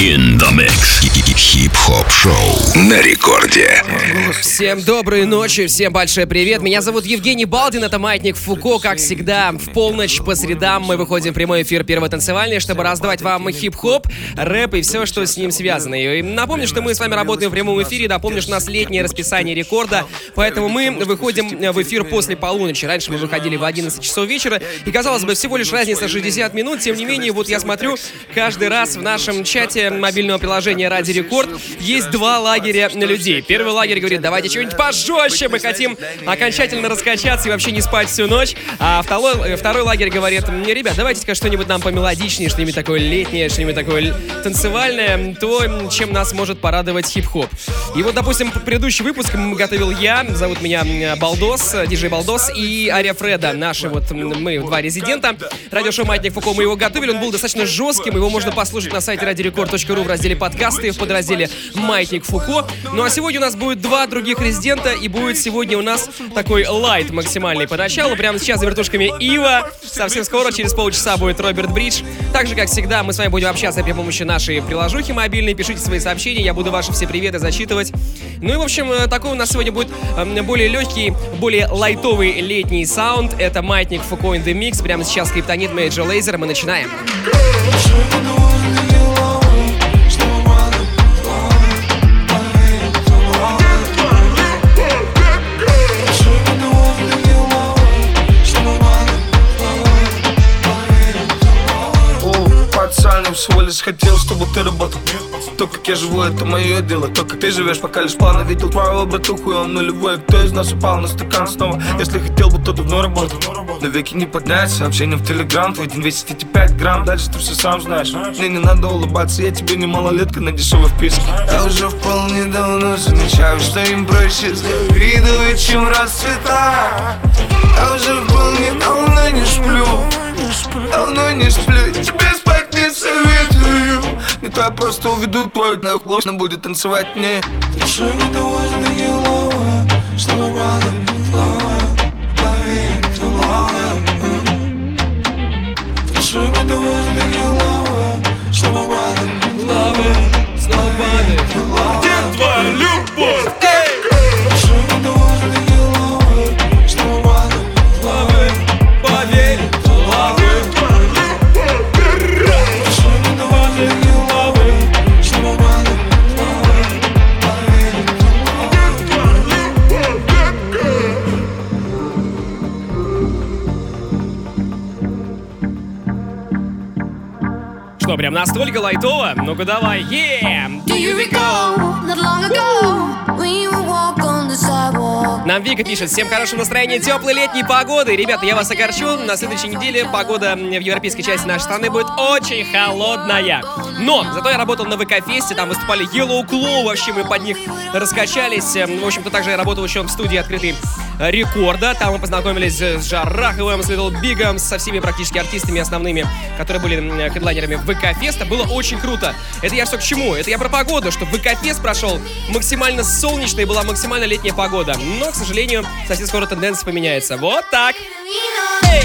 In the mix. Хип-хоп шоу на рекорде. Всем доброй ночи, всем большой привет. Меня зовут Евгений Балдин, это Маятник Фуко. Как всегда, в полночь по средам мы выходим в прямой эфир Первого танцевальный, чтобы раздавать вам хип-хоп, рэп и все, что с ним связано. И напомню, что мы с вами работаем в прямом эфире. Напомню, что у нас летнее расписание рекорда, поэтому мы выходим в эфир после полуночи. Раньше мы выходили в 11 часов вечера, и казалось бы, всего лишь разница 60 минут. Тем не менее, вот я смотрю, каждый раз в нашем чате мобильного приложения Ради Рекорд есть два лагеря людей. Первый лагерь говорит, давайте что-нибудь пожестче, мы хотим окончательно раскачаться и вообще не спать всю ночь. А второй, второй лагерь говорит, ребят, давайте-ка что-нибудь нам помелодичнее, что-нибудь такое летнее, что-нибудь такое танцевальное, то, чем нас может порадовать хип-хоп. И вот, допустим, предыдущий выпуск готовил я, зовут меня Балдос, диджей Балдос и Ария Фреда, наши вот мы два резидента. Радиошоу Маятник Фуко мы его готовили, он был достаточно жестким, его можно послушать на сайте радиорекорд.ру в разделе подкасты, в подразделе Маятник Фуко. Ну а сегодня у нас будет два других резидента, и будет сегодня у нас такой лайт максимальный поначалу. Прямо сейчас за вертушками Ива. Совсем скоро, через полчаса будет Роберт Бридж. Так же, как всегда, мы с вами будем общаться при помощи нашей приложухи мобильной. Пишите свои сообщения, я буду ваши все приветы зачитывать. Ну и, в общем, э, такой у нас сегодня будет эм, более легкий, более лайтовый летний саунд. Это Маятник Фуко in the Mix. Прямо сейчас Криптонит Major Laser. Мы начинаем. Всего лишь хотел, чтобы ты работал. То, как я живу, это мое дело. То, как ты живешь, пока лишь плавно видел твоего братуху И он нулевой, кто из нас упал на стакан снова? Если хотел бы, то давно работал. Но веки не поднять, сообщение в телеграм. Твой день весит эти 5 грамм, дальше ты все сам знаешь. Мне не надо улыбаться, я тебе не малолетка на дешевой вписке Я уже вполне давно замечаю, что им проще завидовать, чем расцветать. Я уже вполне давно не сплю. Давно не сплю, Не то я просто уведу твою на Сложно будет танцевать мне Души недовольны елово Снова рядом плавая Плавее, кто лава Души недовольны елово Снова рядом плавая Снова Где твоя любовь? Настолько лайтово? Ну-ка давай, yeah! Нам Вика пишет, всем хорошего настроения, теплой летней погоды. Ребята, я вас огорчу, на следующей неделе погода в европейской части нашей страны будет очень холодная. Но, зато я работал на ВК-фесте, там выступали Yellow Claw, вообще мы под них раскачались. В общем-то, также я работал еще в студии открытой рекорда. Там мы познакомились с Жараховым, с Little Бигом, со всеми практически артистами основными, которые были хедлайнерами ВК-феста. Было очень круто. Это я все к чему? Это я про погоду, что ВК-фест прошел максимально солнечно и была максимально летняя погода. Но, к сожалению, совсем скоро тенденция поменяется. Вот так. Эй!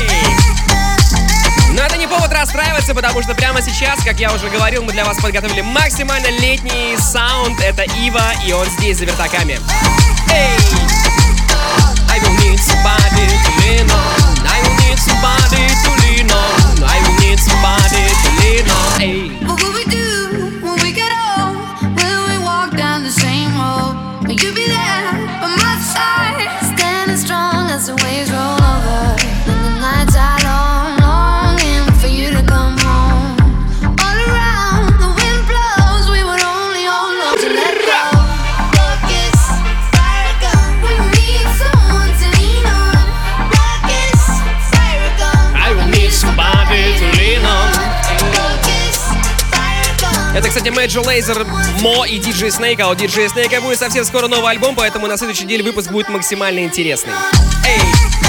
Но это не повод расстраиваться, потому что прямо сейчас, как я уже говорил, мы для вас подготовили максимально летний саунд. Это Ива, и он здесь за вертаками. Эй! Need somebody to lean on. I will need somebody to lean on. I will need somebody to lean on. Hey. Кстати, Major Lazer, Мо и DJ Snake, а у DJ Snake будет совсем скоро новый альбом, поэтому на следующей неделе выпуск будет максимально интересный. Эй!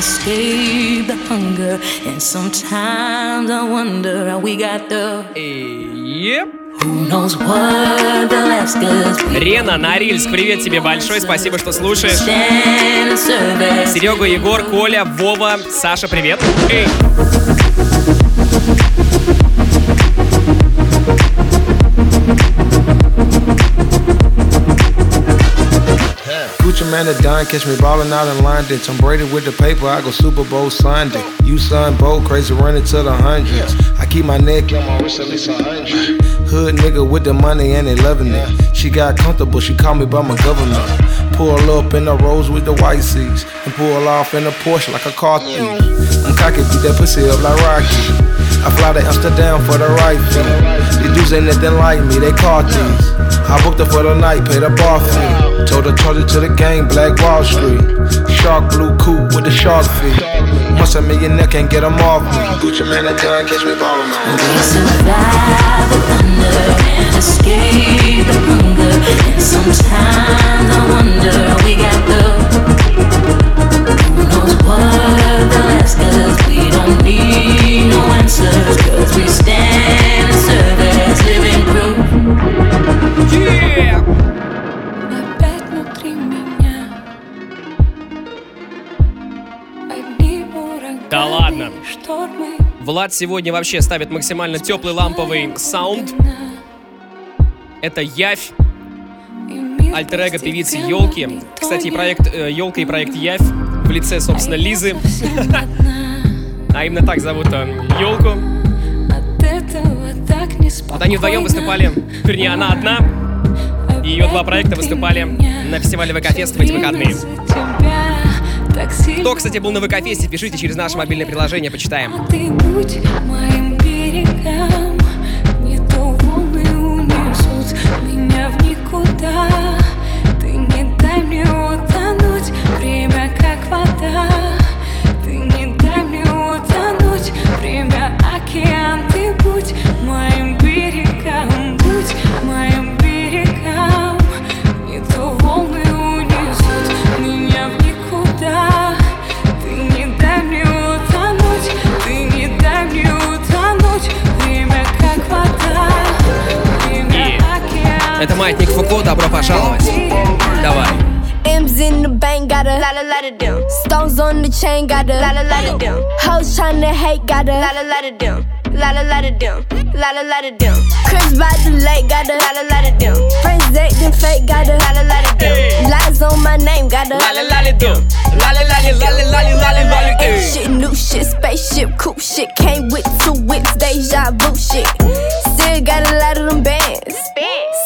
Escape the hunger. And sometimes I wonder how we got the. Yep. Рена, Норильск, привет тебе большой, спасибо, что слушаешь. Серега, Егор, Коля, Вова, Саша, привет. Эй. Man a dime, catch me ballin' out in ditch. I'm braided with the paper, I go Super Bowl Sunday. You son bold, crazy running to the hundreds. I keep my neck on my wrist at least a hundred. Hood nigga with the money and they loving it. She got comfortable, she called me by my government. Pull up in the rose with the white seats and pull off in a Porsche like a car thief. I'm cocky, beat that pussy up like Rocky. I fly to Amsterdam for the right fee. These dudes ain't nothing like me, they caught these. I booked her for the night, paid a bar fee. Told her charge it to the gang, Black Wall Street. Shark blue coupe with the shark feet. Once a millionaire can't get them off me. Gucci man, that gun catch me ballin' on. We survive the thunder and escape the hunger. And sometimes I wonder we got the. Да ладно. Влад сегодня вообще ставит максимально теплый ламповый саунд. Это Явь, альтер певицы Елки. Кстати, и проект э, Елка и проект Явь в лице, собственно, Лизы. А именно так зовут Елку. Вот они вдвоем выступали, вернее, она одна, и ее два проекта выступали на фестивале ВК-фест в эти выходные. Кто, кстати, был на ВК-фесте, пишите через наше мобильное приложение, почитаем. Это Маятник Фуко, добро пожаловать. Давай. M's in the bank, got a lot, a lot of them. Stones on the chain, got a lot, a lot of them. Hoes tryna hate, got a lot, a lot of them. Lot, a lot of them. Lot, a lot of them. Cribs by the lake, got a lot, a lot of them. Friends acting fake, got a lot, a lot of them. Lies on my name, got a lot, a lot of them. Ain't shit, new shit, spaceship, coupe shit. Came with two whips, deja vu shit. Still got a lot of them bands.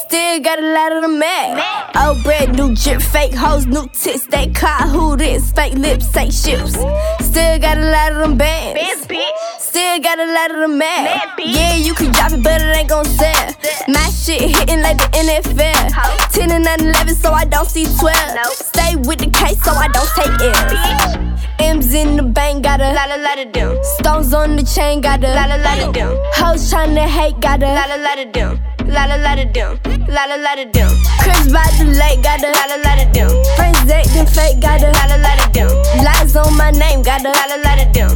Still got a lot of them mad. Old bread, new drip, fake hoes, new tits. They caught who this? Fake lips, fake ships. Still got a lot of them bands. Still got a lot of them mad. Yeah, you can drop it, but it ain't gon' sell. My shit hitting like the NFL. 10 and 9 11, so I don't see 12. Stay with the case, so I don't take L's. M's in the bank, got a lot, a lot of them. Stones on the chain, got a lot, a lot of them. Hoes tryna hate, got a lot, a lot of them. Lot, a lot of them. Lot, a lot of them. Cribs by the lake, got a lot, a lot of them. Friends acting fake, got a lot, a lot of them. Lies on my name, got a lot, a lot of them.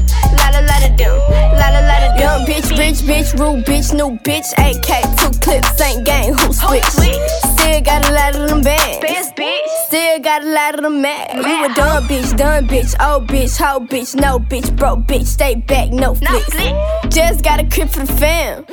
Lot, a lot of them. Lot, a lot them. Young bitch, bitch, bitch, rude bitch, new bitch. AK, two clips, ain't gang, who switch? Still got a lot of them bands. Still got a lot of them mad. You a dumb bitch, dumb bitch, old bitch, hoe bitch, no bitch, broke bitch, stay back, no flicks. Just got a crib for the fam.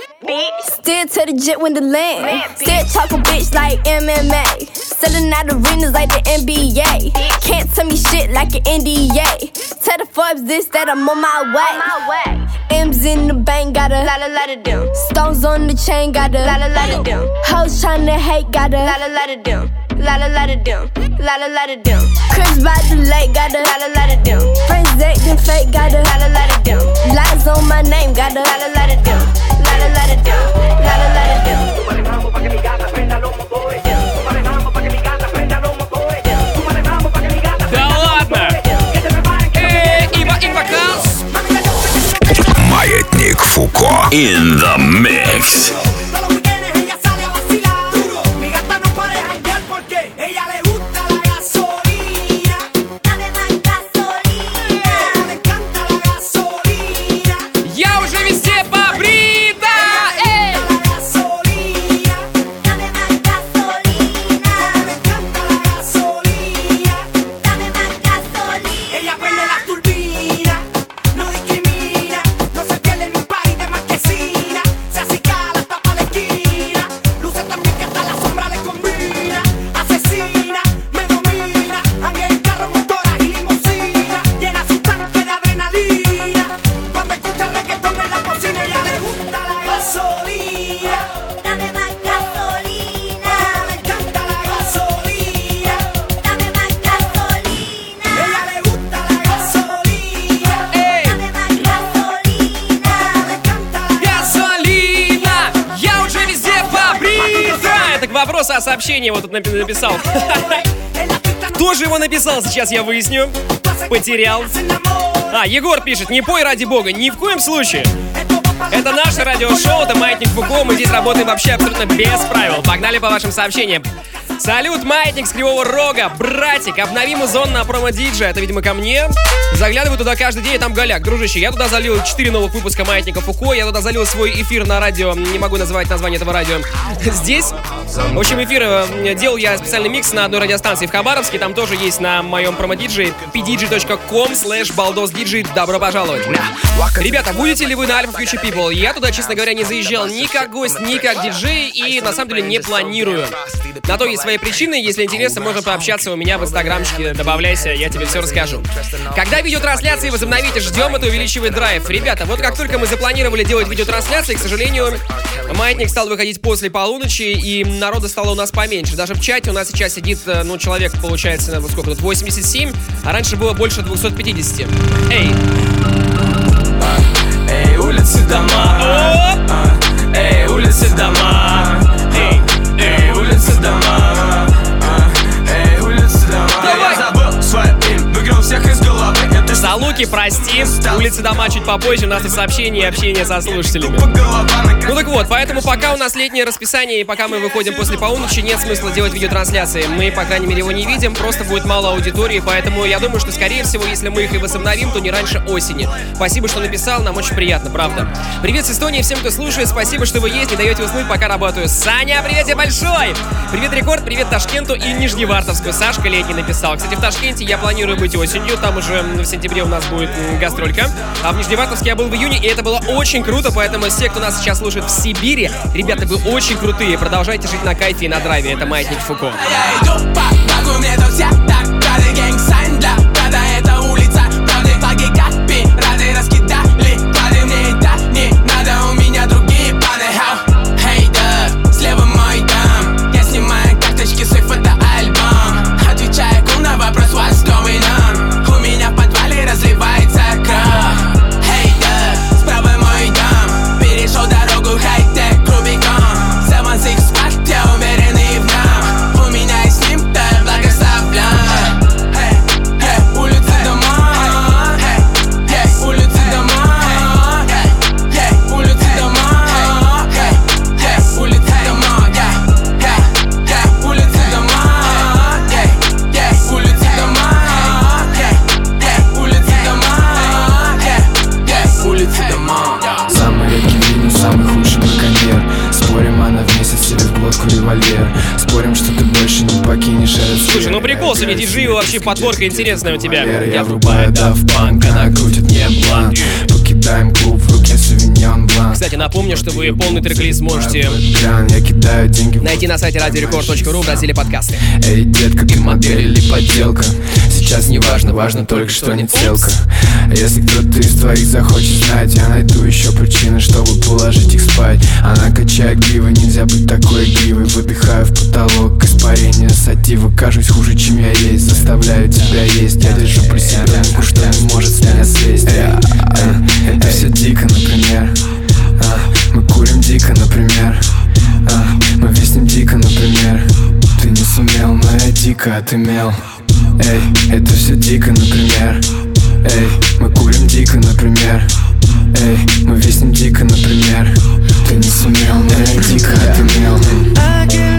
Still to the jet when the land. Still talking bitch like MMA. Selling out arenas like the NBA. Can't tell me shit like an NDA. Tell the Forbes this that I'm on my way way. my way. M's in the bank, got a lot of lot of them. Stones on the chain, got a lot of lot of them. Hoes tryna hate, got a lot of lot of them. La la la da dum, la la la da by the lake, got a la la la da. Friends acting fake, got a la la la da. Lies on my name, got a la la la da dum, la la la da dum, la la. Маятник Фуко. In the mix. Сообщение вот тут напи- написал? Кто же его написал, сейчас я выясню. Потерял. А, Егор пишет, не пой ради бога, ни в коем случае. Это наше радиошоу, это Маятник Фуко, мы здесь работаем вообще абсолютно без правил. Погнали по вашим сообщениям. Салют, Маятник с Кривого Рога, братик, обнови музон на промо-диджа, это, видимо, ко мне. Заглядываю туда каждый день, и там голяк. Дружище, я туда залил 4 новых выпуска Маятника Фуко, я туда залил свой эфир на радио, не могу назвать название этого радио. Здесь, в общем, эфир э, делал я специальный микс на одной радиостанции в Хабаровске, там тоже есть на моем промо-диджей pdg.com slash baldosdj, добро пожаловать. Ребята, будете ли вы на Alpha Future People? Я туда, честно говоря, не заезжал ни как гость, ни как диджей, и на самом деле не планирую. На то есть свои причины, если интересно, можно пообщаться у меня в инстаграмчике, добавляйся, я тебе все расскажу. Когда видеотрансляции возобновите, ждем, это увеличивает драйв. Ребята, вот как только мы запланировали делать видеотрансляции, к сожалению, маятник стал выходить после полуночи, и народа стало у нас поменьше. Даже в чате у нас сейчас сидит, э, ну, человек, получается, наверное, сколько тут, 87, а раньше было больше 250. Эй, Эй, улицы, дома Эй, улицы, дома Салуки, прости. Улицы дома чуть попозже, у нас тут сообщения и общение со слушателями. Ну так вот, поэтому пока у нас летнее расписание и пока мы выходим после полуночи, нет смысла делать видеотрансляции. Мы, по крайней мере, его не видим, просто будет мало аудитории, поэтому я думаю, что, скорее всего, если мы их и возобновим, то не раньше осени. Спасибо, что написал, нам очень приятно, правда. Привет с Эстонии всем, кто слушает, спасибо, что вы есть, не даете уснуть, пока работаю. Саня, привет тебе большой! Привет, Рекорд, привет Ташкенту и Нижневартовску. Сашка летний написал. Кстати, в Ташкенте я планирую быть осенью, там уже в сентябре у нас будет гастролька. А в Нижневартовске я был в июне, и это было очень круто, поэтому все, кто нас сейчас слушает в Сибири, ребята, вы очень крутые. Продолжайте жить на кайфе и на драйве. Это Маятник Фуко. Я иду по багу, мне тут все подборка интересная у тебя. Я врубаю Punk, она крутит мне бланк Покидаем клуб, в руке сувеньон бланк Кстати, напомню, что вы полный трек-лист можете Кран, я кидаю деньги в найти на сайте радиорекорд.ру в разделе подкасты. Эй, детка, ты модель или подделка? Сейчас не важно, важно только, что не целка. Если кто-то из твоих захочет знать Я найду еще причины, чтобы положить их спать. Она качает гривы, нельзя быть такой игривой Выдыхаю в потолок, испарение сатива. Кажусь хуже, чем я есть, заставляю тебя есть. Я держу при себе руку, что не может с меня слезть. Это все дико, например. А, Мы курим дико, например. А, Мы виснем дико, например. Ты не сумел, но я дико отымел Эй, это все дико, например. Эй, мы курим дико, например. Эй, мы виснем дико, например. Ты не сумел, я дико отымел. Aquel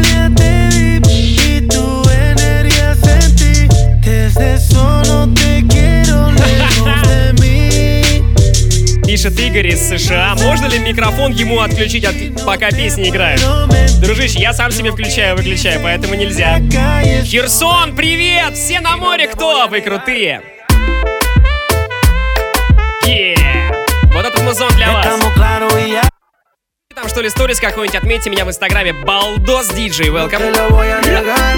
Пишет Игорь из США. Можно ли микрофон ему отключить, от- пока песня играет? No me Дружище, я сам себе включаю, выключаю, поэтому нельзя. Херсон, привет! Все на море кто? Вы крутые! Yeah. Вот этот музон для вас. Там что ли сторис какой-нибудь, отметьте меня в инстаграме. Балдос Диджей, welcome. negar.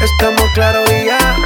Estamos claros y ya.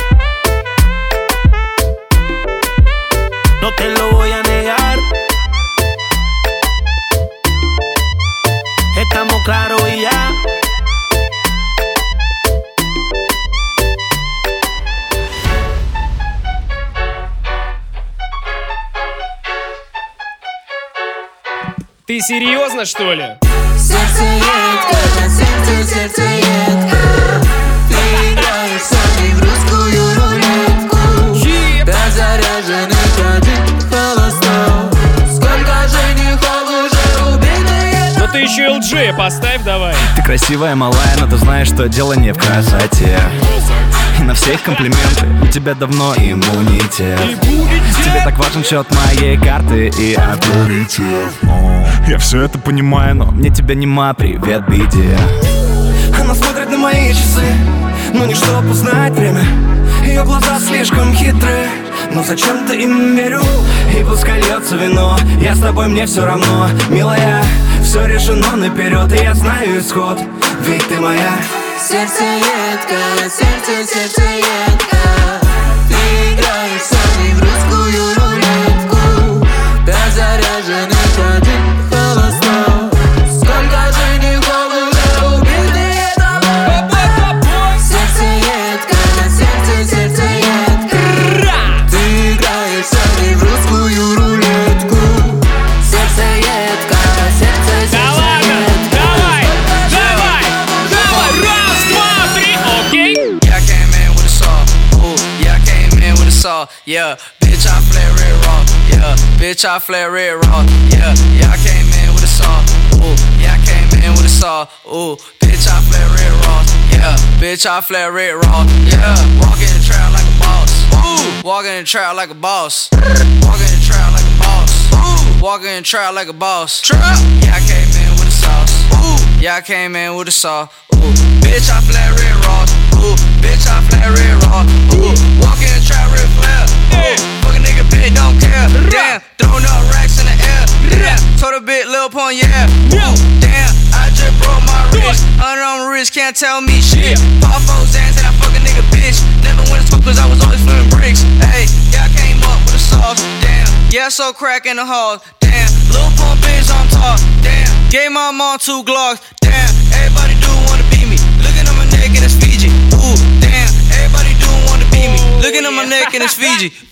No te lo voy a negar. Estamos claros y ya. Ты серьезно, что ли? Сердце едко, сердце, сердце едко ты еще LG поставь давай. Ты красивая, малая, но ты знаешь, что дело не в красоте. И на всех комплименты, у тебя давно иммунитет. Тебе так важен счет моей карты и аппетит. Я все это понимаю, но мне тебя нема, привет, беде Она смотрит на мои часы, но не чтоб узнать время. Ее глаза слишком хитрые, но зачем-то им верю? И пускай льется вино, я с тобой, мне все равно Милая, все решено наперед, и я знаю исход. Ведь ты моя. Сердце едко, на сердце, сердце едко. Ты играешь мной в русскую рулетку. Да заряжены ходы bitch, I flare red raw. Yeah, yeah, I came in with a saw. Ooh, yeah, I came in with a saw. Ooh, bitch, I flare red raw. Yeah, bitch, I flare red raw. Yeah, walk in the trap like a boss. Ooh, walk in the trap like a boss. Walk in the trap like a boss. Ooh, walk in the trap like a boss. Trap. Yeah, I came in with a sauce. Ooh, yeah, I came in with a saw. Ooh, bitch, I flare red raw. Ooh, bitch, I flare red raw. Ooh, walk in the trap red flare. Ooh, bitch, don't care. Damn, throwing up racks in the air. Damn, told a bit, Lil Pun, yeah. Ooh, damn, I just broke my wrist. Under on wrist, can't tell me shit. Pop Zans and I fuck a nigga, bitch. Never went to school cause I was always flipping bricks. Hey, yeah, I came up with a sauce. Damn, yeah, so crack in the hall. Damn, Lil Pun bitch on top. Damn, gave my mom two Glocks. Damn, everybody do wanna be me. Looking at my neck and it's Fiji. Ooh, damn, everybody do wanna be me. Looking at my neck and it's Fiji.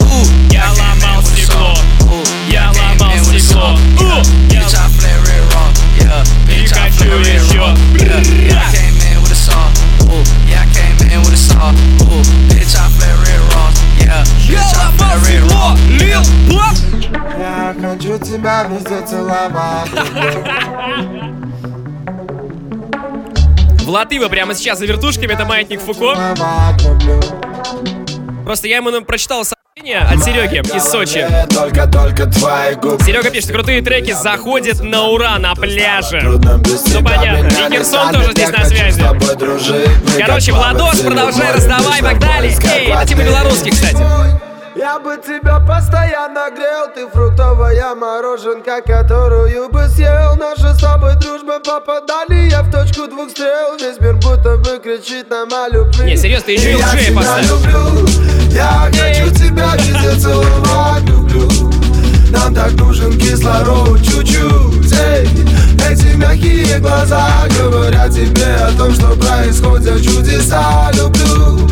тебя везде целовать. Влатыва прямо сейчас за вертушками, это маятник Фуко. Просто я ему прочитал сообщение от Сереги из Сочи. Только-только твои губы. Серега пишет, крутые треки заходят на ура на пляже. Ну понятно, и тоже здесь на связи. Короче, Владос, продолжай раздавай, погнали. Эй, это типа белорусский, кстати. Я бы тебя постоянно грел. Ты фруктовая мороженка, которую бы съел. Наша с тобой дружба попадание в точку двух стрел. Весь мир будто бы кричит нам о любви. Не, серьезно, ты еще и Я тебя поставь. люблю. Я хочу тебя везде целовать, люблю. Нам так нужен кислород чуть-чуть. Эй. Эти мягкие глаза говорят тебе о том, что происходят чудеса. Люблю.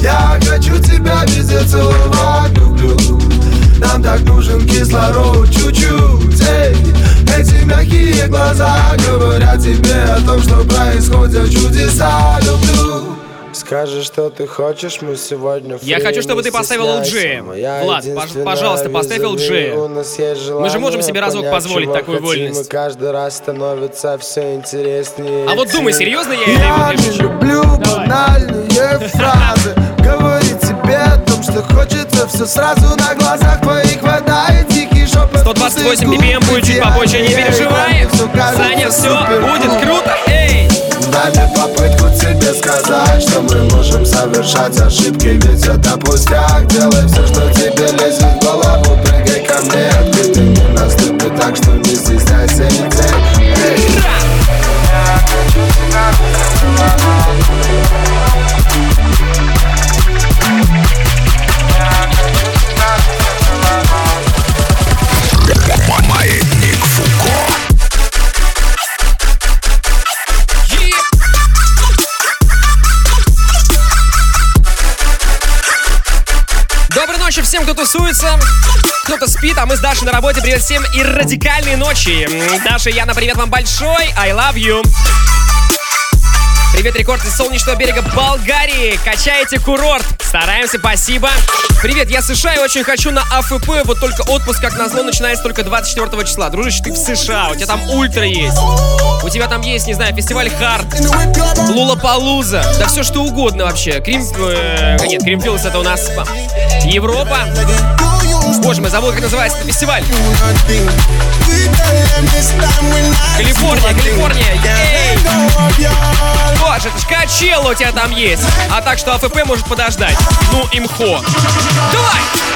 Я хочу тебя везде целовать, люблю Нам так нужен кислород чуть-чуть эй. Эти мягкие глаза говорят тебе о том, что происходят чудеса Люблю Скажи, что ты хочешь, мы сегодня Я хочу, чтобы ты поставил LG. Влад, пож- пожалуйста, поставь LG. Мы же можем себе разок позволить такую вольность. каждый раз становится все интереснее А вот думай, серьезно я это Я ему не люблю банальные фразы Говорить тебе о том, что хочется все сразу на глазах твоих хватает тихий шепот 128 BPM будет чуть попозже, не переживай. Саня, все будет круто. Эй! тянет попытку тебе сказать Что мы можем совершать ошибки Ведь это пустяк Делай все, что тебе лезет в голову Прыгай ко мне, открытый не наступит Так что не стесняйся идей Эй! Маятник тусуется, кто-то спит, а мы с Дашей на работе. Привет всем и радикальной ночи. Даша, Яна, привет вам большой. I love you. Привет, рекорд из солнечного берега Болгарии. Качаете курорт. Стараемся, спасибо. Привет, я США и очень хочу на АФП. Вот только отпуск, как назло, начинается только 24 числа. Дружище, ты в США, у тебя там ультра есть. У тебя там есть, не знаю, фестиваль Хард, Лулапалуза, да все что угодно вообще. Крим... э, нет, Кримфилдс это у нас Европа. Боже мой, забыл, как называется этот фестиваль. Калифорния, Калифорния, ей! Боже, это ж Качелла у тебя там есть. А так что АФП может подождать. Ну, имхо. Давай!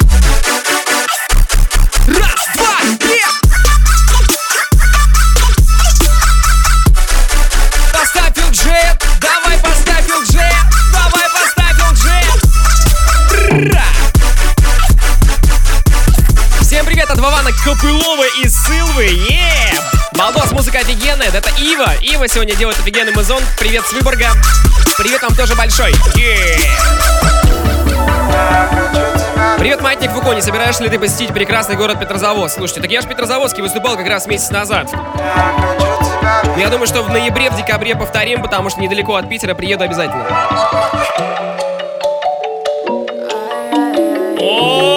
Копылова из Сылвы! Е! Балдос, музыка офигенная, это Ива. Ива сегодня делает офигенный музон. Привет с Выборга. Привет вам тоже большой. Е! Привет, Маятник Фуко, не собираешься ли ты посетить прекрасный город Петрозаводск? Слушайте, так я же в Петрозаводске выступал как раз месяц назад. Но я думаю, что в ноябре, в декабре повторим, потому что недалеко от Питера приеду обязательно. О!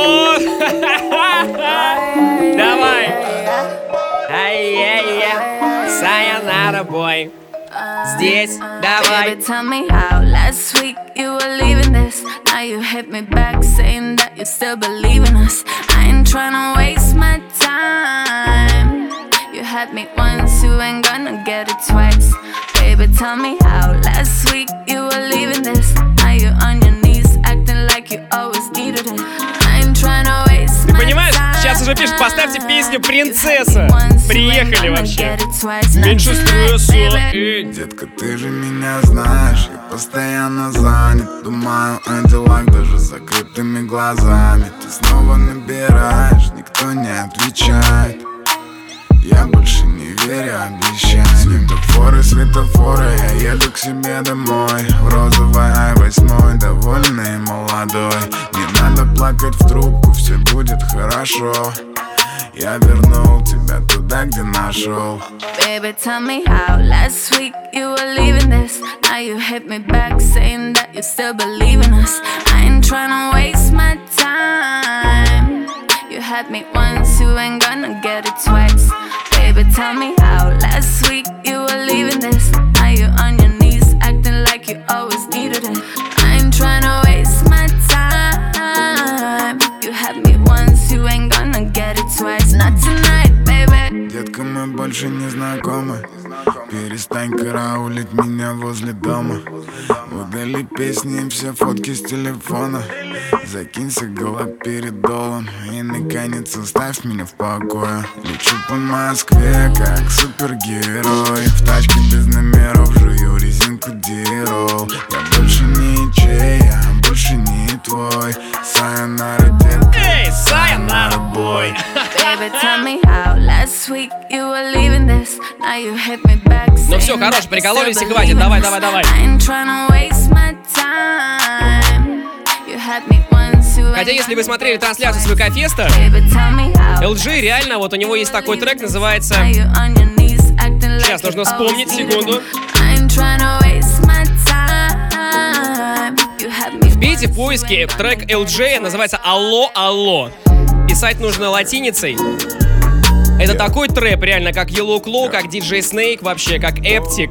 Давай! Ай-яй-яй, Сайонара, бой. Здесь, давай. Baby, tell me how last week you were leaving this. Now you hit me back saying that you still believe in us. I ain't tryna waste my time. You had me once, you ain't gonna get it twice. Baby, tell me how last week you were leaving this. Now you on your knees acting like you always needed it. Уже пишут, поставьте песню «Принцесса». Приехали вообще. Меньше стресса. Эй. Детка, ты же меня знаешь Я постоянно занят Думаю о делах даже с закрытыми глазами Ты снова набираешь Никто не отвечает Я больше не верю обещаниям Светофоры, светофоры Я еду к себе домой В розовой ай-восьмой Довольный и молодой Не надо плакать в трубку Все будет хорошо Я вернул тебя туда, где нашел Baby, tell me how last week you were leaving this. Now you hit me back saying that you still believe in us. I ain't tryna waste my time. You had me once, you ain't gonna get it twice. Baby, tell me how last week you were leaving this. Now you on your knees acting like you always needed it. I ain't tryna waste my time. You had me once, you ain't gonna get it twice. Not tonight, baby. Детка, мы больше не знакомы Перестань караулить меня возле дома. Удали песни и все фотки с телефона. Закинься галоперидолом И наконец оставь меня в покое. Лечу по Москве, как супергерой. В тачке без номеров жую резинку дирол. Я больше не чей, я больше не твой. Сайонара, детка Сайонара, бой. Ну все, хорош, прикололись и хватит. Давай, давай, давай. Хотя, если вы смотрели трансляцию с ВК-феста, LG реально, вот у него есть такой трек, называется... Сейчас нужно вспомнить, секунду. Вбейте в поиске трек LG, называется «Алло, алло». Писать нужно латиницей. Это такой трэп, реально, как Yellow Claw, как DJ Snake, вообще, как Эптик.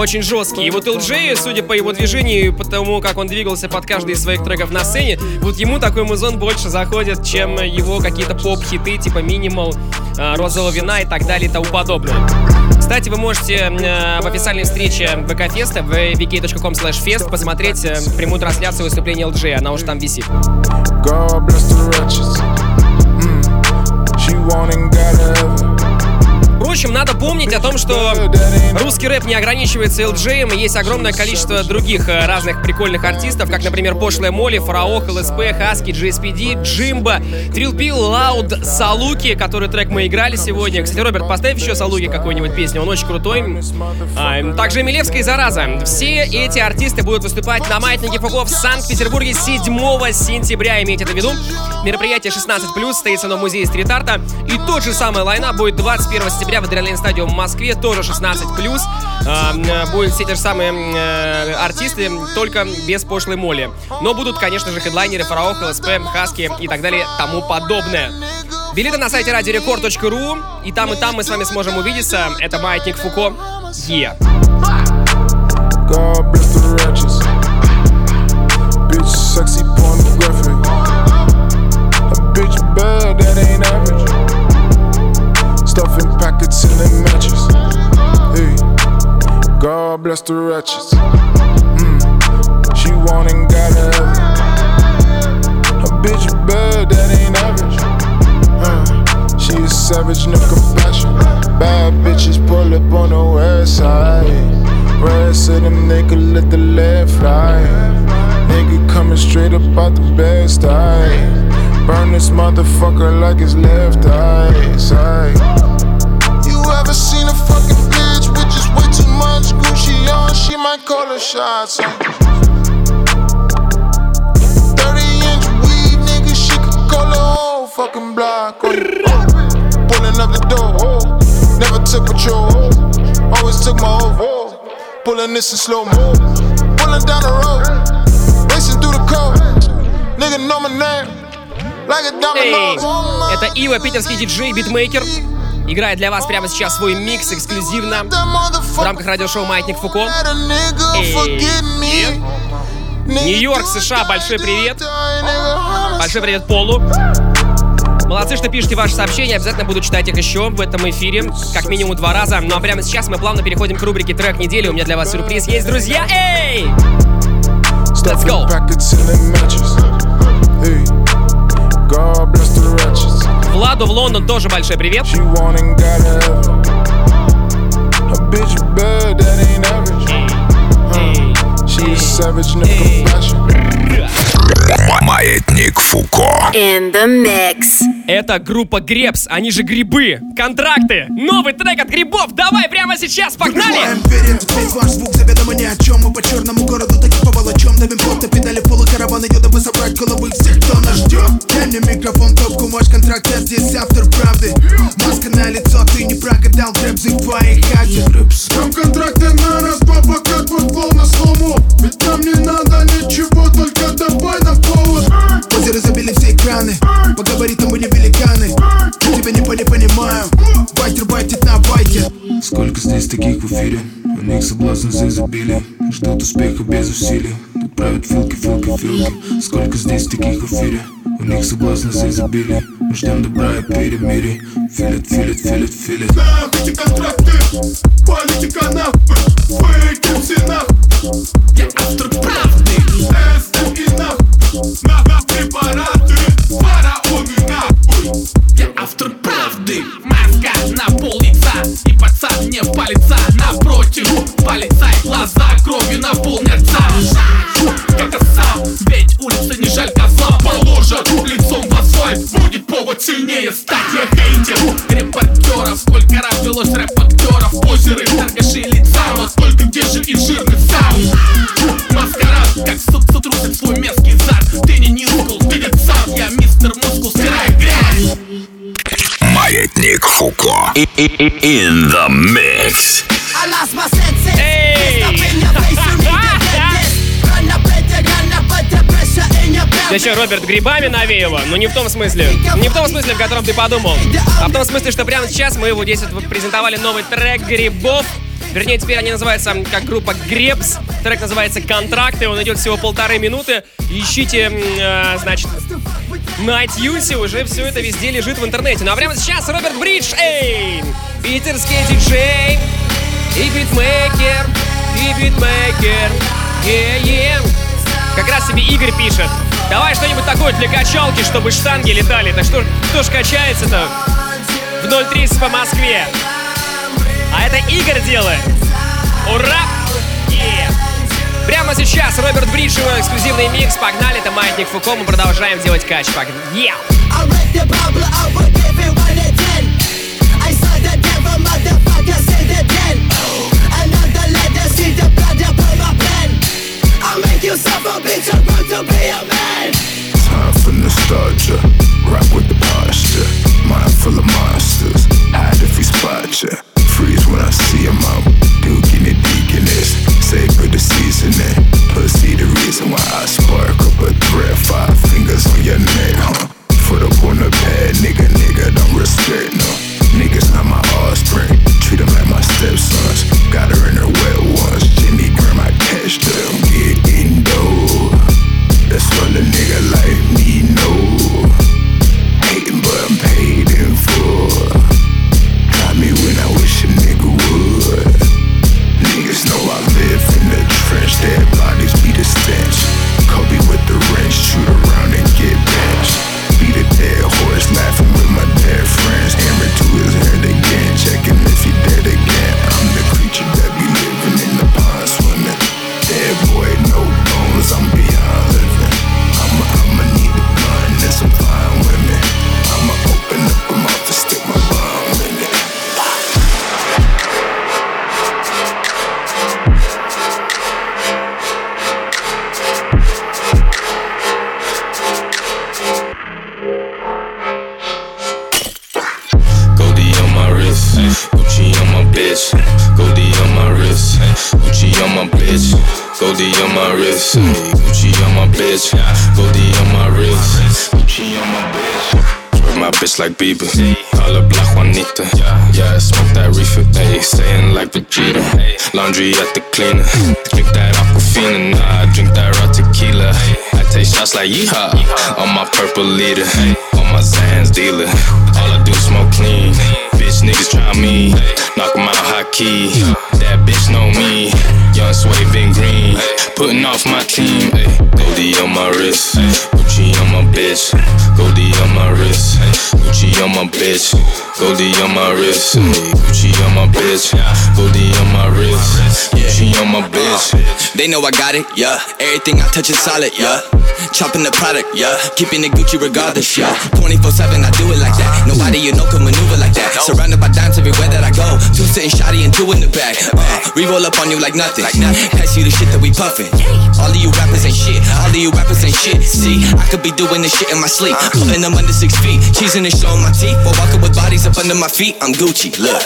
Очень жесткий. И вот LJ, судя по его движению и по тому, как он двигался под каждый из своих треков на сцене, вот ему такой музон больше заходит, чем его какие-то поп-хиты типа Minimal, э, Розового вина и так далее и тому подобное. Кстати, вы можете э, в официальной встрече ВК Феста в vk.com fest посмотреть э, прямую трансляцию выступления LJ, она уже там висит. God bless the righteous. Mm. She want and gotta have it. Впрочем, надо помнить о том, что русский рэп не ограничивается и есть огромное количество других э, разных прикольных артистов, как, например, Пошлая Молли, Фараох, ЛСП, Хаски, GSPD, Джимба, Трилпил, Лауд, Салуки, который трек мы играли сегодня. Кстати, Роберт, поставь еще Салуки какую-нибудь песню, он очень крутой. А, также Милевская и Зараза. Все эти артисты будут выступать на Маятнике Фугов в Санкт-Петербурге 7 сентября, имейте это в виду. Мероприятие 16+, стоит оно в музее стрит-арта. И тот же самый лайна будет 21 сентября в Адреналин Стадиум в Москве, тоже 16+. А, э, Будут все те же самые э, артисты, только без пошлой моли. Но будут, конечно же, хедлайнеры Фараох, ЛСП, Хаски и так далее, тому подобное. Билеты на сайте радиорекорд.ру. И там, и там мы с вами сможем увидеться. Это Маятник Фуко. Е. God sexy pornographic. A bitch bad, that ain't matches. Hey, God bless the wretches. Mm. She want and gotta have it. A bitch bad, that ain't average. Uh, she is savage, no compassion. Bad bitches pull up on the west side. Rest of them nigga let the lead fly. Nigga coming straight up out the best eye. Burn this motherfucker like his left eye. Side. You ever seen a fucking bitch with just way too much Gucci on? She might call her shots. 30 inch weed, nigga, she could call her whole fucking block. on you. Pulling up the door, oh. never took patrol. oh. Always took my oath. oh. Pulling this in slow mo. Pulling down the road, racing through the cold. Nigga know my name, like a Эй, domino. это Ива, питерский диджей, битмейкер. Играет для вас прямо сейчас свой микс эксклюзивно в рамках радиошоу Маятник Фуко. Нью-Йорк, США, большой привет. Большой привет Полу. Молодцы, что пишете ваши сообщения. Обязательно буду читать их еще в этом эфире. Как минимум два раза. Ну а прямо сейчас мы плавно переходим к рубрике «Трек недели». У меня для вас сюрприз есть, друзья. Эй! Let's go! God bless the. Владу в Лондон тоже большой привет. A. Uh, savage, no compassion. Маятник Фуко. In the mix. Это группа Гребс, они же грибы. Контракты. Новый трек от грибов. Давай прямо сейчас, погнали! Вперед, весь ваш звук заведомо ни о чем Мы по черному городу таких по волочам Давим плотно педали в полу караван идет Дабы собрать головы всех, кто нас ждет Дай мне микрофон, топку, ваш контракт Я здесь автор правды Маска на лицо, ты не прогадал Трэп твоих хатит Там контракты на раз, папа, как футбол на слому Ведь нам не надо ничего, только давай на повод Озеро забили все экраны. По габаритам мы не великаны. Я тебя не пони- понимаю. Байтер байтит на байте Сколько здесь таких в эфире? У них соблазн за изобилие. Ждут успеха без усилий. Тут правят филки, филки, филки. Сколько здесь таких в эфире? У них соблазн за изобилие. Мы ждем добра и перемирие Филит, филит, филит, филит эти контракты, политика нахуй. Фейки все нахуй. Я автор правды. СМ и нахуй На, на препараты Фараоны нахуй Я автор правды Маска на пол И пацан не палится Напротив полицай Глаза кровью наполнятся Как сам Ведь улица не жаль козла Положат лицом в Будет повод сильнее стать Я репортеров Сколько раз велось рэп-актеров Позеры, торгаши лица сколько где же и саунд Маскарад, как In the mix. I lost my senses. Hey. Up in your face, you need to get this. Run up at the gun, up at the pressure in your Да что, Роберт, грибами навеяло? Ну не в том смысле. Не в том смысле, в котором ты подумал. А в том смысле, что прямо сейчас мы его здесь вот презентовали новый трек грибов. Вернее, теперь они называются как группа Гребс. Трек называется «Контракты». Он идет всего полторы минуты. Ищите, э, значит, на iTunes уже все это везде лежит в интернете. Ну а прямо сейчас Роберт Бридж, эй! Питерский диджей и битмейкер, и битмейкер, е-е. Как раз себе Игорь пишет. Давай что-нибудь такое для качалки, чтобы штанги летали. Так что, кто ж качается-то в 0.30 по Москве? А это Игорь делает. Ура! Yeah. Прямо сейчас Роберт Бридж, его эксклюзивный микс. Погнали, это Маятник Фуко, мы продолжаем делать кач. Погнали. Yeah. I read the Bible over everyone at 10 I saw the devil, motherfucker, say the 10 Another letter, see the blood upon my pen I'll make you suffer, bitch, I'm going to be a man Time for nostalgia, rock with the posture. Mind full of monsters, hide if we spot ya. Freeze when I see 'em out, seasoning, pussy the reason why I sparkle. But thread five fingers on your neck, huh? Foot up on the pad, nigga, nigga, don't respect no. Niggas not my offspring, treat 'em like my stepsons. Got her in her wet ones, Jimmy Graham, I catch them, Bieber, call her Black Juanita. Yeah, yeah. smoke that reefer, ayy, saying like Vegeta. Laundry at the cleaner, drink that Aquafina, nah, I drink that raw tequila. I take shots like yeehaw, on my purple leader, on my Zans dealer. All I do is smoke clean. Bitch niggas try me, knock 'em out high key. That bitch know me, young sway been green. Putting off my team. Goldie on my wrist, Gucci on my bitch. Goldie on my wrist, Gucci on my bitch. Goldie on my wrist, Gucci on my bitch. Goldie on my wrist, Gucci on my bitch. They know I got it, yeah. Everything I touch is solid, yeah. Chopping the product, yeah. Keeping it Gucci regardless, yeah. 24 7, I do it like that. Nobody you know can maneuver like that. Surrounded by dimes everywhere that I go. Two sitting shoddy and two in the back. Uh, we roll up on you like nothing. Pass you the shit that we puffin'. All of you rappers ain't shit. You rappers ain't shit. See, I could be doing this shit in my sleep. Putting them under six feet. Cheesing and showing my teeth. While walking with bodies up under my feet. I'm Gucci, look.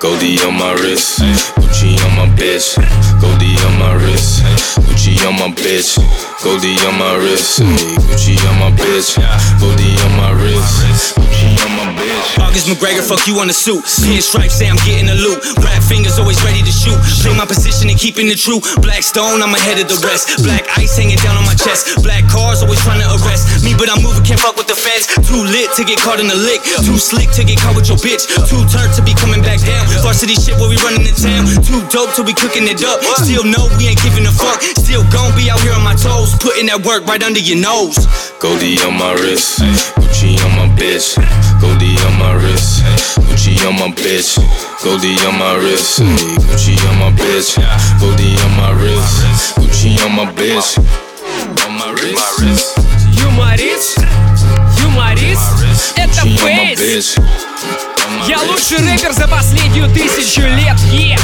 Goldie on my wrist, Gucci on my bitch. Goldie on my wrist, Gucci on my bitch. Goldie on my wrist, Gucci on my bitch. Goldie on my wrist, Gucci on my. August McGregor, fuck you on the suit. Pinstripes say I'm getting the loot. Rap fingers always ready to shoot. Play my position and keeping it true. Black stone, I'm ahead of the rest. Black ice hanging down on my chest. Black cars always trying to arrest me, but I'm moving, can't fuck with the feds. Too lit to get caught in the lick. Too slick to get caught with your bitch. Too turned to be coming back down. Varsity shit where we running the town. Too dope till we cooking it up. Still know we ain't giving a fuck. Still gon' be out here on my toes. Putting that work right under your nose. Goldie on my wrist, Gucci on my bitch. Goldie on my wrist, Gucci on my bitch. Goldie on my wrist, Gucci on my bitch. Goldie on my wrist, Gucci on my bitch. On my wrist, Юморист, юморист, это on bitch. Я лучший рэпер за последнюю тысячу лет, е!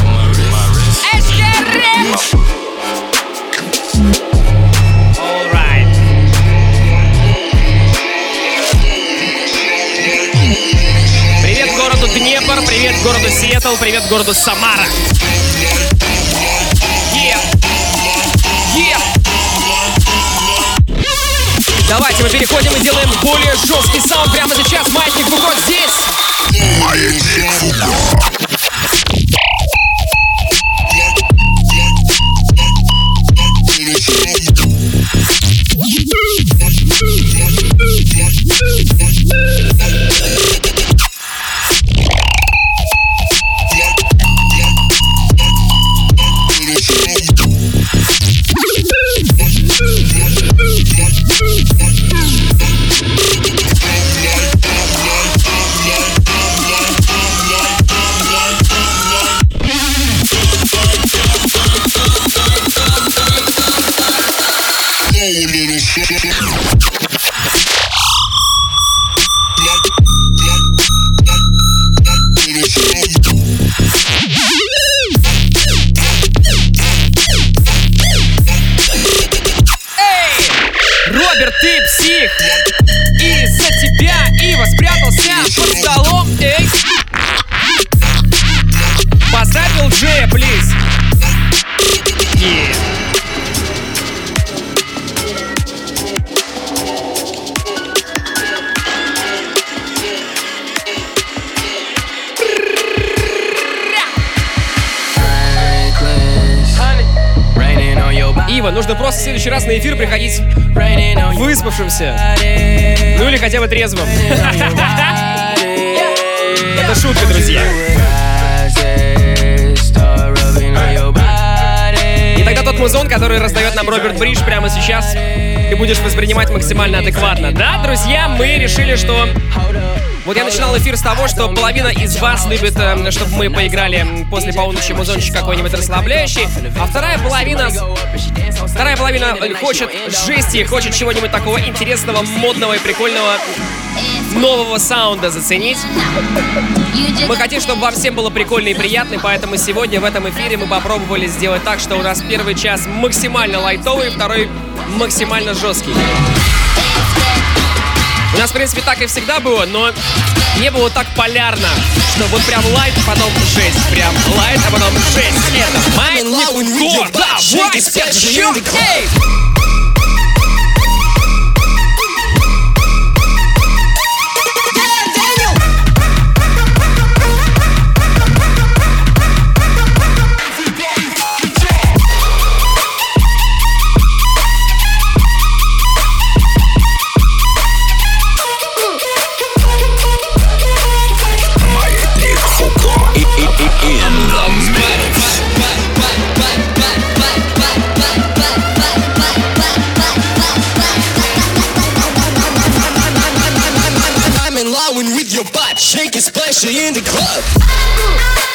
Городу Сиэтл, привет городу Самара. Е! Е! Давайте мы переходим и делаем более жесткий саунд прямо сейчас. Маятник Фуко здесь. Трезвым. Это шутка, друзья. И тогда тот музон, который раздает нам Роберт Бридж прямо сейчас, ты будешь воспринимать максимально адекватно. Да, друзья, мы решили, что... Вот я начинал эфир с того, что половина из вас любит, э, чтобы мы поиграли после полуночи музончик какой-нибудь расслабляющий, а вторая половина... Вторая половина хочет жести, хочет чего-нибудь такого интересного, модного и прикольного нового саунда заценить. Мы хотим, чтобы вам всем было прикольно и приятно, поэтому сегодня в этом эфире мы попробовали сделать так, что у нас первый час максимально лайтовый, второй максимально жесткий. У нас, в принципе, так и всегда было, но не было так полярно, что вот прям лайт, а потом жесть, прям лайт, а потом жесть. Это Маятник Гор, давай, все, эй! It, splash it in the club.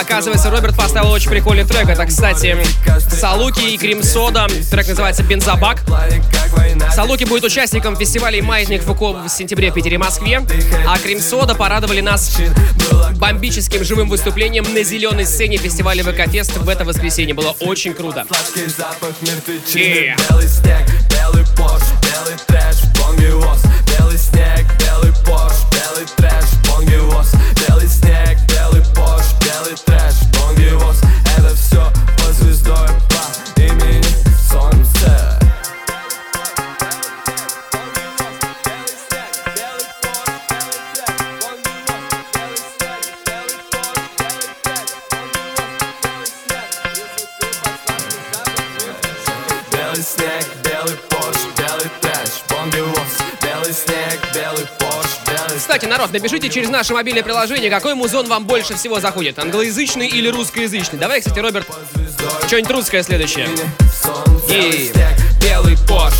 Оказывается, Роберт поставил очень прикольный трек. Это, кстати, Салуки и Крим Сода. Трек называется «Бензобак». Салуки будет участником фестиваля «Маятник Фуко» в сентябре в Питере и Москве. А Крим Сода порадовали нас бомбическим живым выступлением на зеленой сцене фестиваля ВК Фест в это воскресенье. Было очень круто. Yeah. Белый снег, белый Порш, белый трэш, воз Белый снег, народ, напишите через наше мобильное приложение, какой музон вам больше всего заходит, англоязычный или русскоязычный. Давай, кстати, Роберт, что-нибудь русское следующее. И... Белый Порш,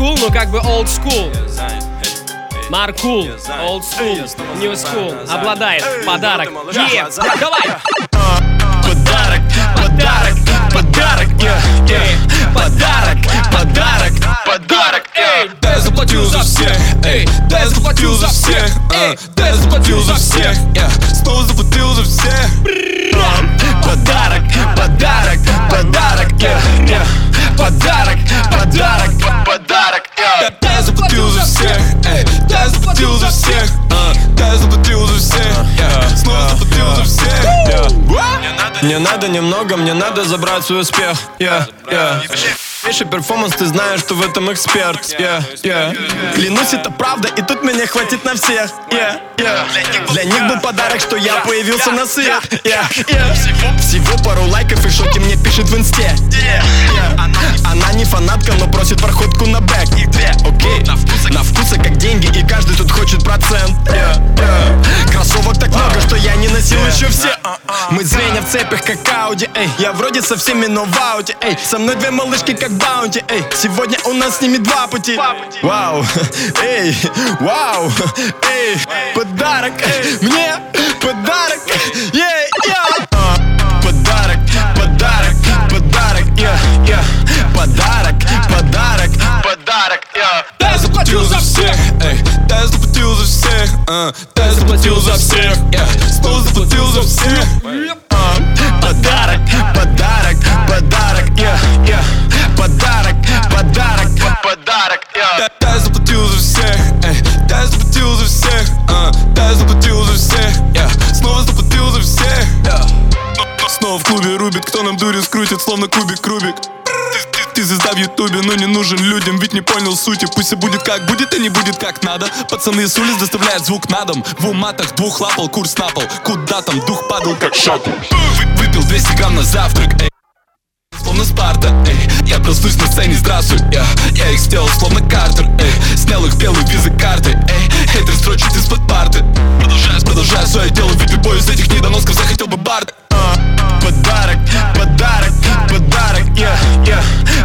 school, но как бы old school. Маркул, old school, new school. Обладает. Подарок. Е, давай! Подарок, подарок, подарок, yeah, yeah. Подарок, подарок, подарок, эй. Да я заплатил за всех, эй, да я заплатил за всех, а, да я заплатил за всех, я. Снова заплатил за всех. Немного, мне надо забрать свой успех, yeah, yeah. Меньше перформанс, ты знаешь, что в этом эксперт. Yeah, yeah. Клянусь, это правда, и тут меня хватит на всех. Yeah, yeah. Для них был подарок, что я появился на свет yeah, yeah. Всего пару лайков и shawty мне пишет в инсте. Yeah. Она не фанатка, но просит проходку на бэк. Окей, на вкусы как деньги, и каждый тут хочет процент. Yeah, yeah. Кроссовок так много, что я не носил еще все. Мы звенья в цепях, как Ауди, эй Я вроде со всеми, но в ауте, эй Со мной две малышки, как баунти, эй Сегодня у нас с ними два пути. Вау, эй, вау, эй Подарок, мне подарок, ей, я. Подарок, подарок, подарок, я, я. Подарок, подарок, подарок, я. Да я заплатил за всех, эй, да я заплатил за всех, а, да я заплатил за всех, я. Снова заплатил за всех. А, Подарок, подарок, подарок, я, я Подарок, подарок, подарок, я Да, да я заплатил за всех, эй, да я заплатил за всех, а, да я заплатил за всех, я снова заплатил за всех. я. Снова в клубе рубит, кто нам дури скрутит, словно кубик Рубик. Ты, звезда в ютубе, но не нужен людям, ведь не понял сути Пусть все будет как будет, и не будет как надо Пацаны с улиц доставляют звук на дом В уматах двух лапал, курс на пол Куда там, дух падал как шаттл Вы- Выпил 200 грамм на завтрак, эй Словно Спарта, эй. Я проснусь на сцене, здравствуй, я. Я их сделал словно Картер, эй. Снял их белые визы карты, эй. Хейтер строчит из-под парты. Продолжаю, продолжаю свое дело Ведь любой из этих недоносков захотел бы бард. Подарок, подарок, подарок, я, я.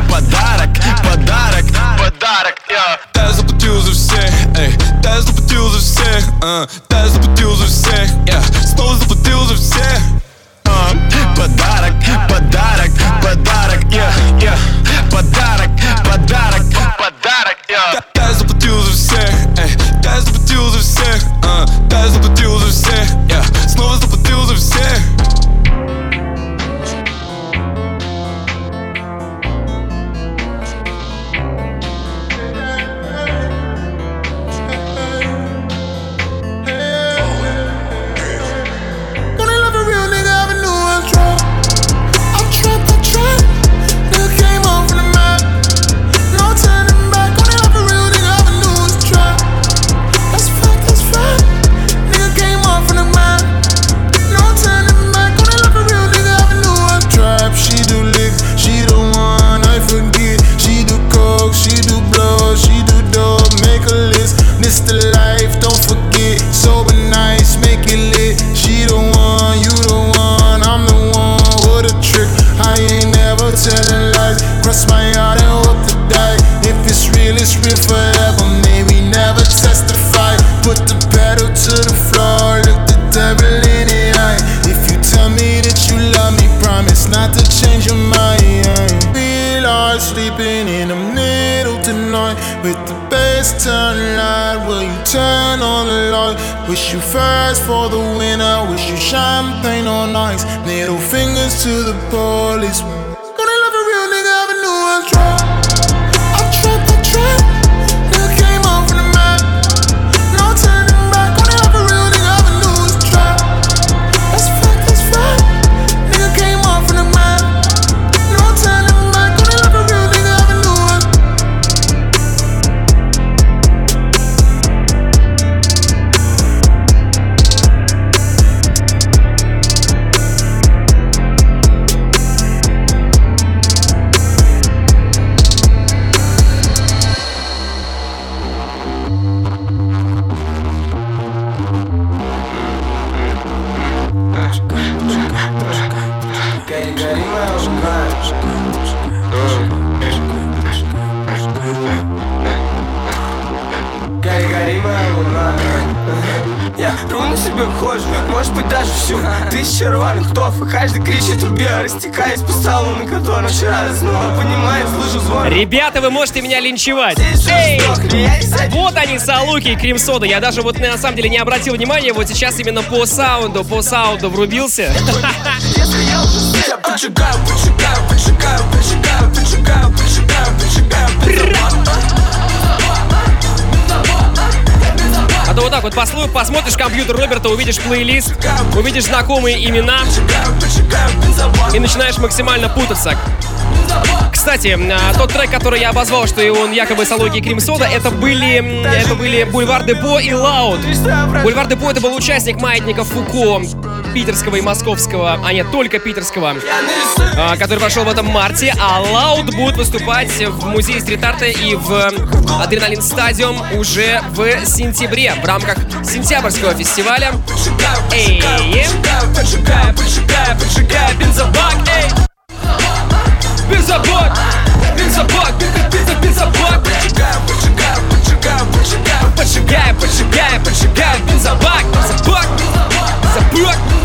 Подарок, подарок, подарок, я. Да я заплатил за всех, эй. Да я заплатил за всех, а, да я заплатил за всех, я. Снова заплатил за всех А, Подарок, подарок, подарок, Подарок, подарок, with the bass turned loud. Will you turn on the light? Wish you fast for the winner. Wish you champagne on ice. Middle fingers to the police. Ребята, вы можете меня линчевать. Эй! Вот они, Салуки и Крим Сода. Я даже вот на самом деле не обратил внимания, вот сейчас именно по саунду, по саунду врубился. Я поджигаю, поджигаю, То вот так вот послу- посмотришь компьютер Роберта, увидишь плейлист, увидишь знакомые имена и начинаешь максимально путаться. Кстати, а, тот трек, который я обозвал, что он якобы Салуки и Cream Soda, это были, это были Бульвар Депо и LAUD. Бульвар Депо это был участник маятника Фуко, питерского и московского, а нет, только питерского, а, который прошел в этом марте, а LAUD будет выступать в музее стрит-арта и в Adrenaline Stadium уже в сентябре в рамках сентябрьского фестиваля. Эй, бензобак, Бензобак! Бензобак, бензобак! Бензобак! Бензобак!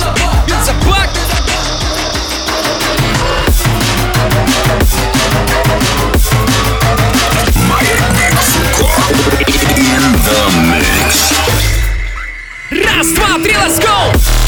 Раз, два, три, let's go!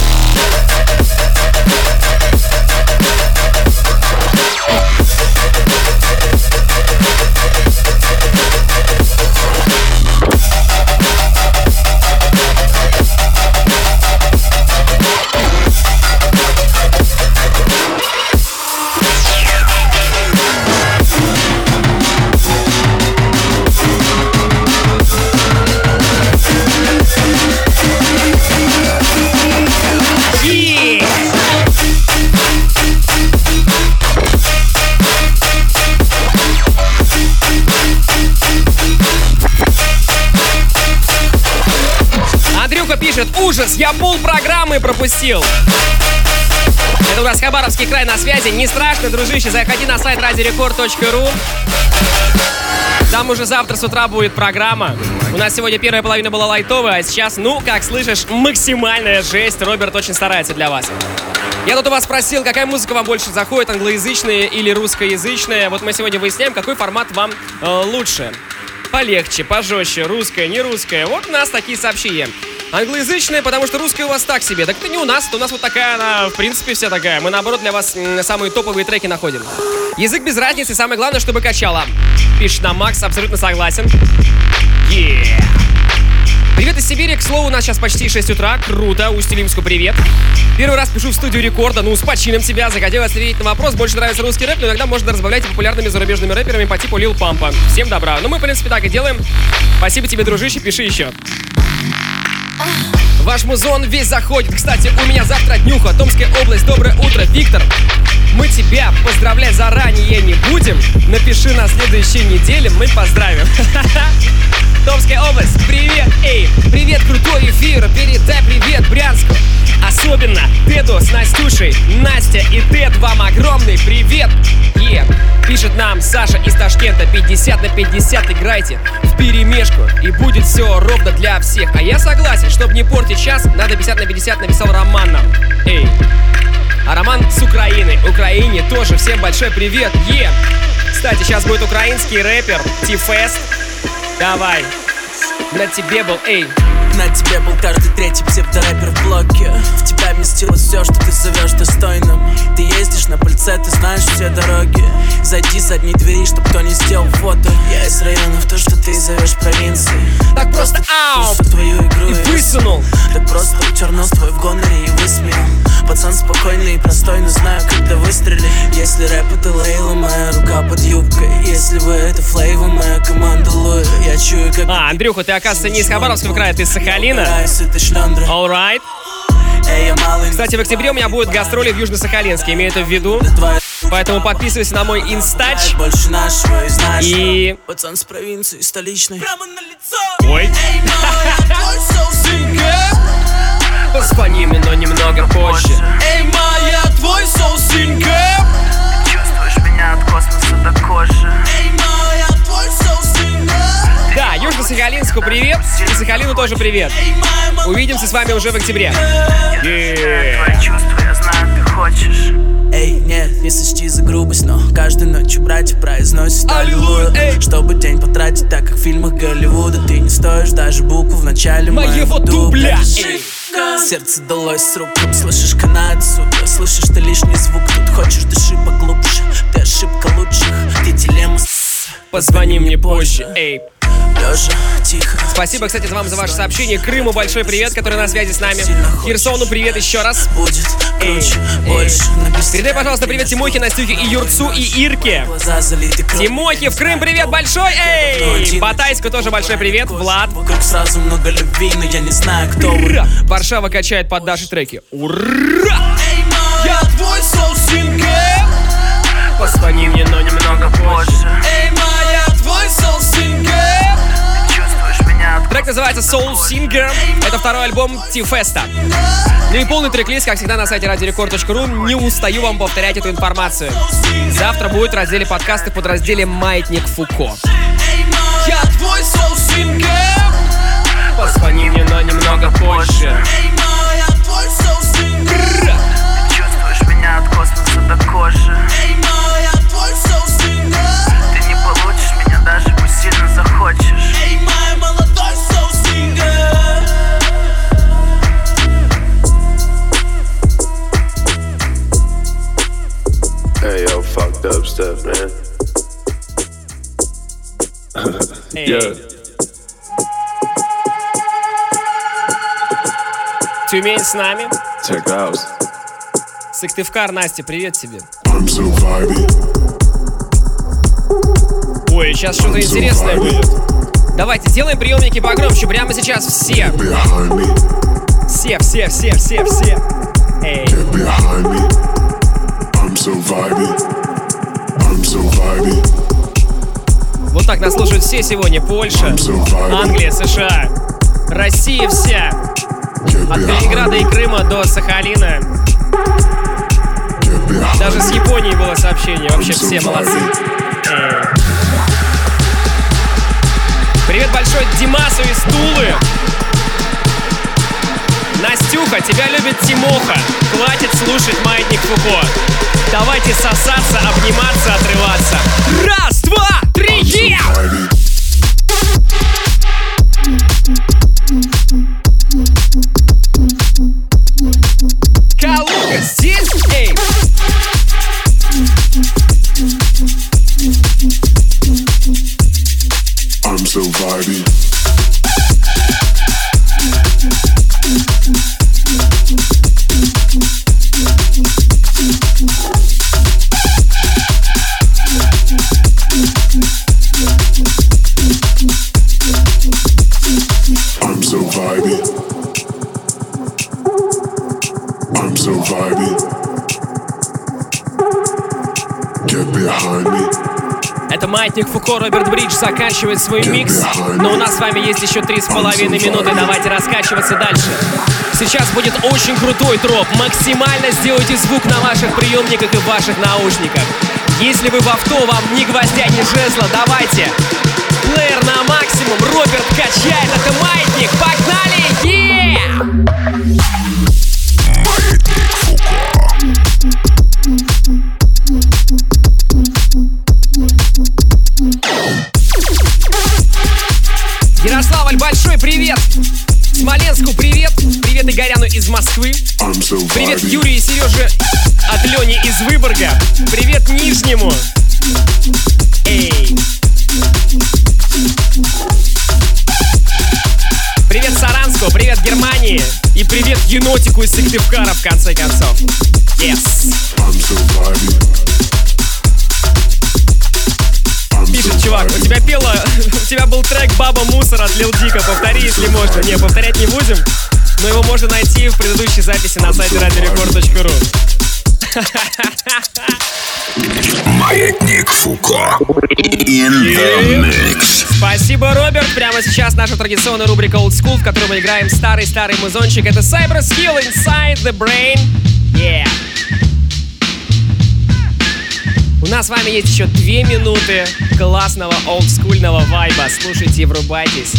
Ужас, я пол программы пропустил. Это у нас Хабаровский край на связи. Не страшно, дружище, заходи на сайт радиорекорд.ру. Там уже завтра с утра будет программа. У нас сегодня первая половина была лайтовая, а сейчас, ну, как слышишь, максимальная жесть. Роберт очень старается для вас. Я тут у вас спросил, какая музыка вам больше заходит, англоязычная или русскоязычная. Вот мы сегодня выясняем, какой формат вам э, лучше. Полегче, пожестче, русская, не русская. Вот у нас такие сообщения. Англоязычная, потому что русская у вас так себе. Так это не у нас, это у нас вот такая она, в принципе, вся такая. Мы, наоборот, для вас самые топовые треки находим. Язык без разницы, самое главное, чтобы качало. Пишет нам Макс, абсолютно согласен. Yeah. Привет из Сибири, к слову, у нас сейчас почти 6 утра, круто, Усть-Илимску привет. Первый раз пишу в студию рекорда, ну, с почином тебя, захотел ответить на вопрос, больше нравится русский рэп, но иногда можно разбавлять популярными зарубежными рэперами по типу Лил Пампа. Всем добра. Ну, мы, в принципе, так и делаем. Спасибо тебе, дружище, пиши еще. Ваш музон весь заходит. Кстати, у меня завтра днюха. Томская область. Доброе утро, Виктор. Мы тебя поздравлять заранее не будем. Напиши на следующей неделе, мы поздравим. Томская область, привет, эй, привет, крутой эфир, передай привет Брянску. Особенно Теду с Настюшей, Настя и Тед, вам огромный привет. Е, пишет нам Саша из Ташкента, 50 на 50 играйте в перемешку, и будет все ровно для всех. А я согласен, чтобы не портить час, надо 50 на 50 написал Роман нам. Эй, А Роман с Украины. Украине тоже всем большой привет. Е! Кстати, сейчас будет украинский рэпер Ти-Фест. Давай. На тебе был, эй. На тебе был каждый третий псевдорэпер в блоке. В тебя вместилось все, что ты зовешь достойным. Ты ездишь на пыльце, ты знаешь все дороги. Зайди с задней двери, чтоб кто не сделал фото. Я из районов, то, что ты зовешь провинцией. Так просто ау! твою игру И высунул. Так просто утер нос твой в гоноре и высмеял Пацан спокойный и простой, но знаю, когда выстрелить Если рэп это лейла, моя рука под юбкой Если вы это флейва, моя команда лоя Я чую, как А, Андрюха, ты, оказывается, не из Хабаровского края, ты из Сахалина. Alright. Кстати, в октябре у меня будут гастроли в Южно-Сахалинске, имею это в виду. Поэтому подписывайся на мой инстач. Больше нашего и. Пацан с провинции, столичной Прямо на лицо Ой. Позвони мне, но немного позже. Эй, моя, твой соусинка Чувствуешь меня от космоса до кожи Эй, моя, твой соусинка Да, Южно-Сахалинску привет. И Сахалину тоже привет. Увидимся с вами уже в октябре. Эй, нет, не сочти за грубость, но каждой ночью братья произносят аллилуйя Чтобы день потратить так, как в фильмах Голливуда Ты не стоишь даже букву в начале Моего дубля. Эй. Сердце далось с рук, слышишь канает, сука Слышишь ты лишний звук, тут хочешь дыши поглубже Ты ошибка лучших, ты дилемма с- Позвони мне позже. Эй. Лежа, тихо Спасибо, кстати, вам за ваше сообщение. Крыму большой привет, который на связи с нами. Херсону привет еще раз. Будет Эй, круче, эй. больше написано Передай, пожалуйста, привет Тимохе, Настюхе и Юрцу и Ирке. Тимохе в Крым привет большой, эй! Батайску тоже большой привет, Влад. Вокруг сразу много любви, но я не знаю, кто Ура! Варшава качает под наши треки. Ура! Я твой соусинка Позвони мне, но немного позже. Трек называется Soul Singer. Это второй альбом Ти-Феста. Ну и полный трек-лист, как всегда, на сайте radiorecord.ru. Не устаю вам повторять эту информацию. Завтра будет в разделе подкасты под разделе «Маятник Фуко». Я твой соусинка yeah. Тюмень с нами. Check out. Сыктывкар, Настя, привет тебе. I'm so vibey. Ой, сейчас что-то интересное будет. Давайте, сделаем приемники погромче прямо сейчас все. Все, все, все, все, все. Эй. behind me. I'm so vibey. I'm so vibey. Вот так нас слушают все сегодня. Польша, Англия, США, Россия вся. От Калининграда и Крыма до Сахалина. Даже с Японии было сообщение. Вообще все молодцы. Эй. Привет большой Димасу из Тулы. Настюха, тебя любит Тимоха. Хватит слушать маятник Фуко. Давайте сосаться, обниматься, отрываться. Раз, два, маятник Фуко, Роберт Бридж заканчивает свой микс. Но у нас с вами есть еще три с половиной минуты. Давайте раскачиваться дальше. Сейчас будет очень крутой троп. Максимально сделайте звук на ваших приемниках и ваших наушниках. Если вы в авто, вам ни гвоздя, ни жезла, давайте. Плеер на максимум, Роберт качает, это маятник, погнали! Е! Москвы. Привет Юрию и Сереже от Лени из Выборга. Привет Нижнему. Эй! Привет Саранску, привет Германии и привет енотику из Сыктывкара в конце концов. Yes! Пишет чувак, у тебя пела, у тебя был трек «Баба мусор» от Лил Дика, повтори, если можно. Не, повторять не будем, его можно найти в предыдущей записи на сайте radiorecord.ru. Маятник Фуко. In the mix. Спасибо, Роберт. Прямо сейчас наша традиционная рубрика Old School, в которой мы играем старый-старый музончик. Это Cyber Skill Inside the Brain. Yeah. У нас с вами есть еще две минуты классного олдскульного вайба. Слушайте и врубайтесь.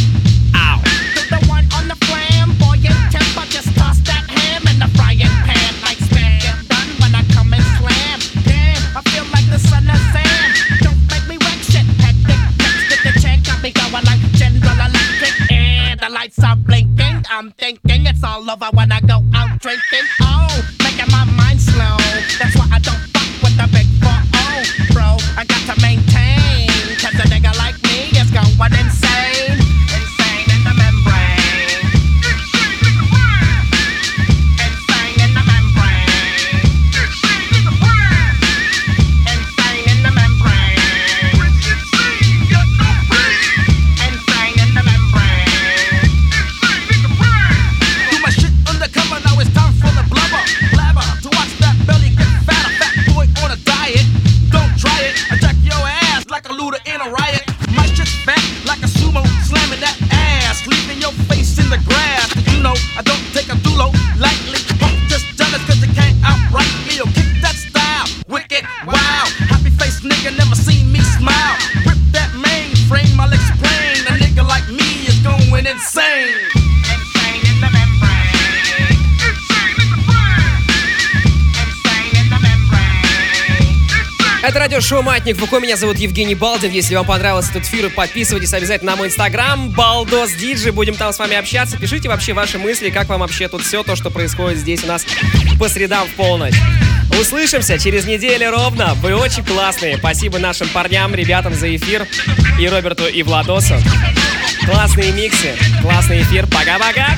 «Маятник Фуко». Меня зовут Евгений Балдин. Если вам понравился этот эфир, подписывайтесь обязательно на мой инстаграм Балдос Диджи. Будем там с вами общаться. Пишите вообще ваши мысли, как вам вообще тут все то, что происходит здесь у нас по средам в полночь. Услышимся через неделю ровно. Вы очень классные. Спасибо нашим парням, ребятам за эфир. И Роберту, и Владосу. Классные миксы, классный эфир. Пока-пока.